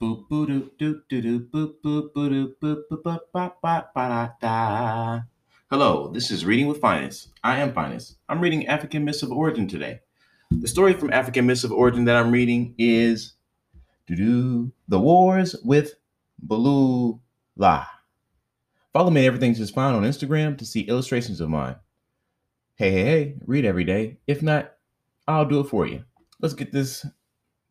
Ba ba ba da. Hello, this is Reading with Phines. I am Phines. I'm reading African Myths of Origin today. The story from African Myths of Origin that I'm reading is The Wars with Bulala. Follow me Everything's Just Fine on Instagram to see illustrations of mine. Hey, hey, hey, read every day. If not, I'll do it for you. Let's get this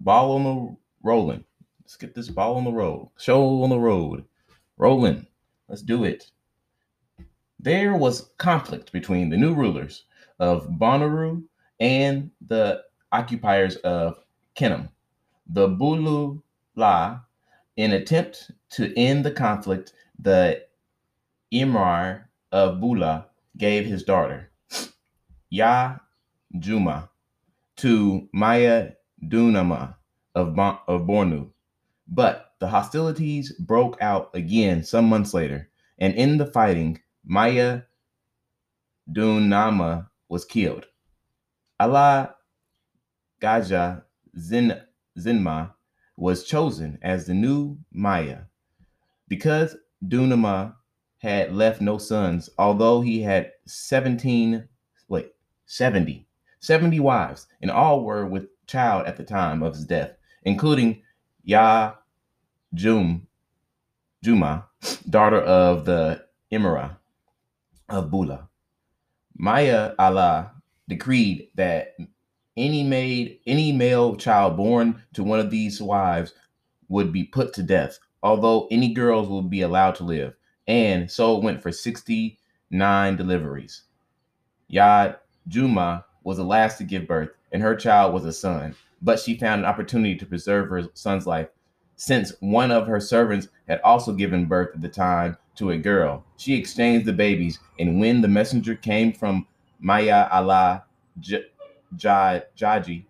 ball on the rolling. Let's get this ball on the road. Show on the road. Rolling. Let's do it. There was conflict between the new rulers of Bonaru and the occupiers of Kanem. The Bulala, in attempt to end the conflict, the Emir of Bula gave his daughter, Ya Juma, to Maya Dunama of, bon- of Bornu. But the hostilities broke out again some months later, and in the fighting, Maya Dunama was killed. Allah Gaja Zin, Zinma was chosen as the new Maya. Because Dunama had left no sons, although he had 17, wait, 70, 70 wives, and all were with child at the time of his death, including Ya Jum, Juma, daughter of the Emira of Bula. Maya Allah decreed that any made any male child born to one of these wives would be put to death, although any girls would be allowed to live. And so it went for 69 deliveries. Yad Juma was the last to give birth, and her child was a son. But she found an opportunity to preserve her son's life, since one of her servants had also given birth at the time to a girl. She exchanged the babies, and when the messenger came from Maya Allah Jaji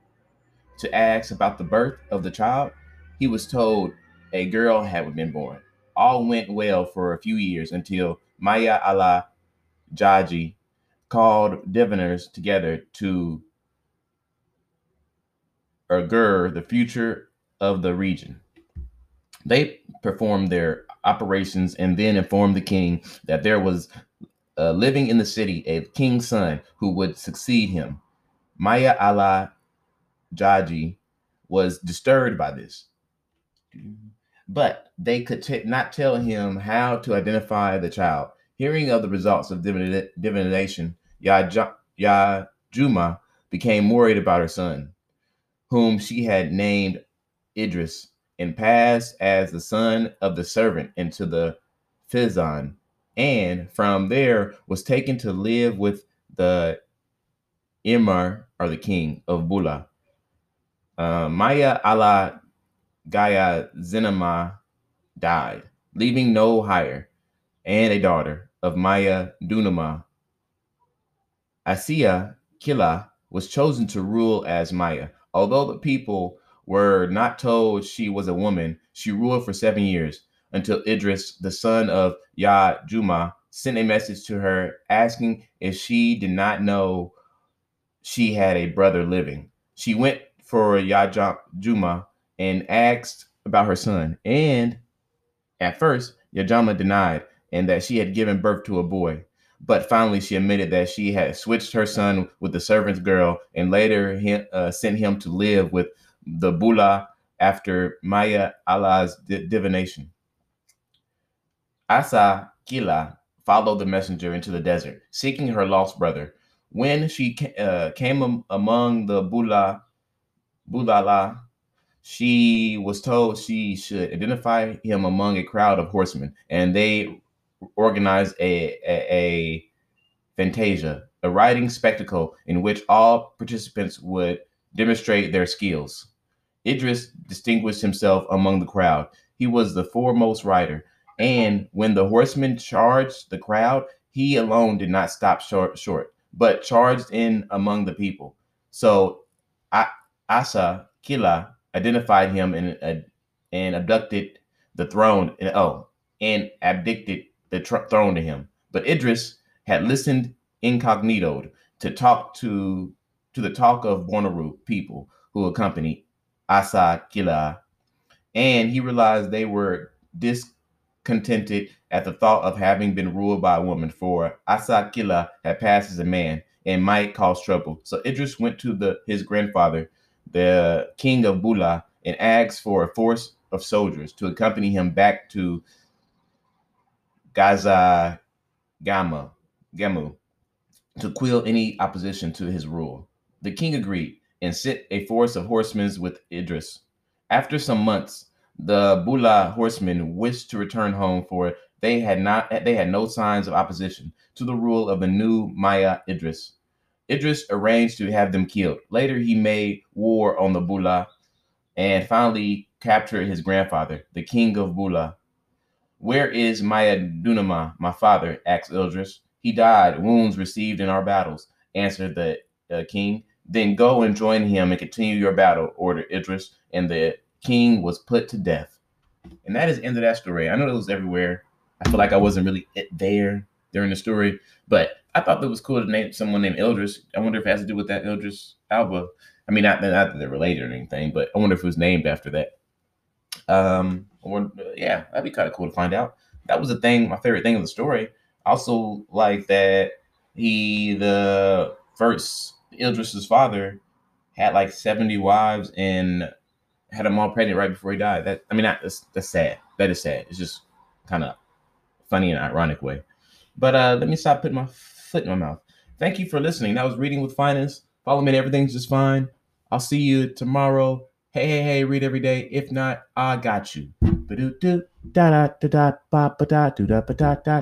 to ask about the birth of the child, he was told a girl had been born. All went well for a few years until Maya Allah Jaji called diviners together to augur the future of the region. They performed their operations and then informed the king that there was uh, living in the city a king's son who would succeed him. Maya Allah Jaji was disturbed by this. But they could t- not tell him how to identify the child. Hearing of the results of divina- divination, Ya, Ja- Ya Juma became worried about her son, whom she had named Idris, and passed as the son of the servant into the Fezzan, and from there was taken to live with the Emir or the king of Bula. Uh, Maya ala Gaya Zinama died, leaving no hire, and a daughter of Maya Dunama. Asiya Kila was chosen to rule as Maya. Although the people were not told she was a woman, she ruled for seven years until Idris, the son of Ya Juma, sent a message to her asking if she did not know she had a brother living. She went for Ya Ja- Juma and asked about her son. And at first, Yajama denied and that she had given birth to a boy. But finally, she admitted that she had switched her son with the servant's girl and later uh, sent him to live with the Bula after Maya Allah's di- divination. Asa Kila followed the messenger into the desert, seeking her lost brother. When she uh, came am- among the Bula, Bulala, she was told she should identify him among a crowd of horsemen, and they organized a, a, a fantasia, a riding spectacle in which all participants would demonstrate their skills. Idris distinguished himself among the crowd. He was the foremost rider, and when the horsemen charged the crowd, he alone did not stop short, short but charged in among the people. So Asa Kila identified him and, uh, and abducted the throne. And, oh, and abdicted the tr- throne to him. But Idris had listened incognito to talk to to the talk of Bonaru people who accompanied Asa Kila and he realized they were discontented at the thought of having been ruled by a woman, for Asakila had passed as a man and might cause trouble. So Idris went to the his grandfather, the king of Bula, and asked for a force of soldiers to accompany him back to Gaza Gama, Gamu to quell any opposition to his rule. The king agreed and sent a force of horsemen with Idris. After some months, the Bula horsemen wished to return home, for they had not they had no signs of opposition to the rule of the new Maya Idris. Idris arranged to have them killed. Later, he made war on the Bula and finally captured his grandfather, the king of Bula. Where is Maya Dunama, my father? asked Idris. He died, wounds received in our battles, answered the uh, king. Then go and join him and continue your battle, ordered Idris, and the king was put to death. And that is end of that story. I know it was everywhere. I feel like I wasn't really there during the story, but I thought that was cool to name someone named Idris. I wonder if it has to do with that Idris Elba. I mean, not, not that they're related or anything, but I wonder if it was named after that. Um, or, yeah, that'd be kind of cool to find out. That was the thing, my favorite thing of the story. Also, like that he the first Idris's father had like 70 wives and had them all pregnant right before he died. That I mean, that, that's that's sad. That is sad. It's just kind of funny and ironic way. But uh, let me stop putting my foot in my mouth. Thank you for listening. That was reading with finance. Follow me. Everything's just fine. I'll see you tomorrow. Hey, hey, hey, read every day. If not, I got you. Ba-do-do, da da da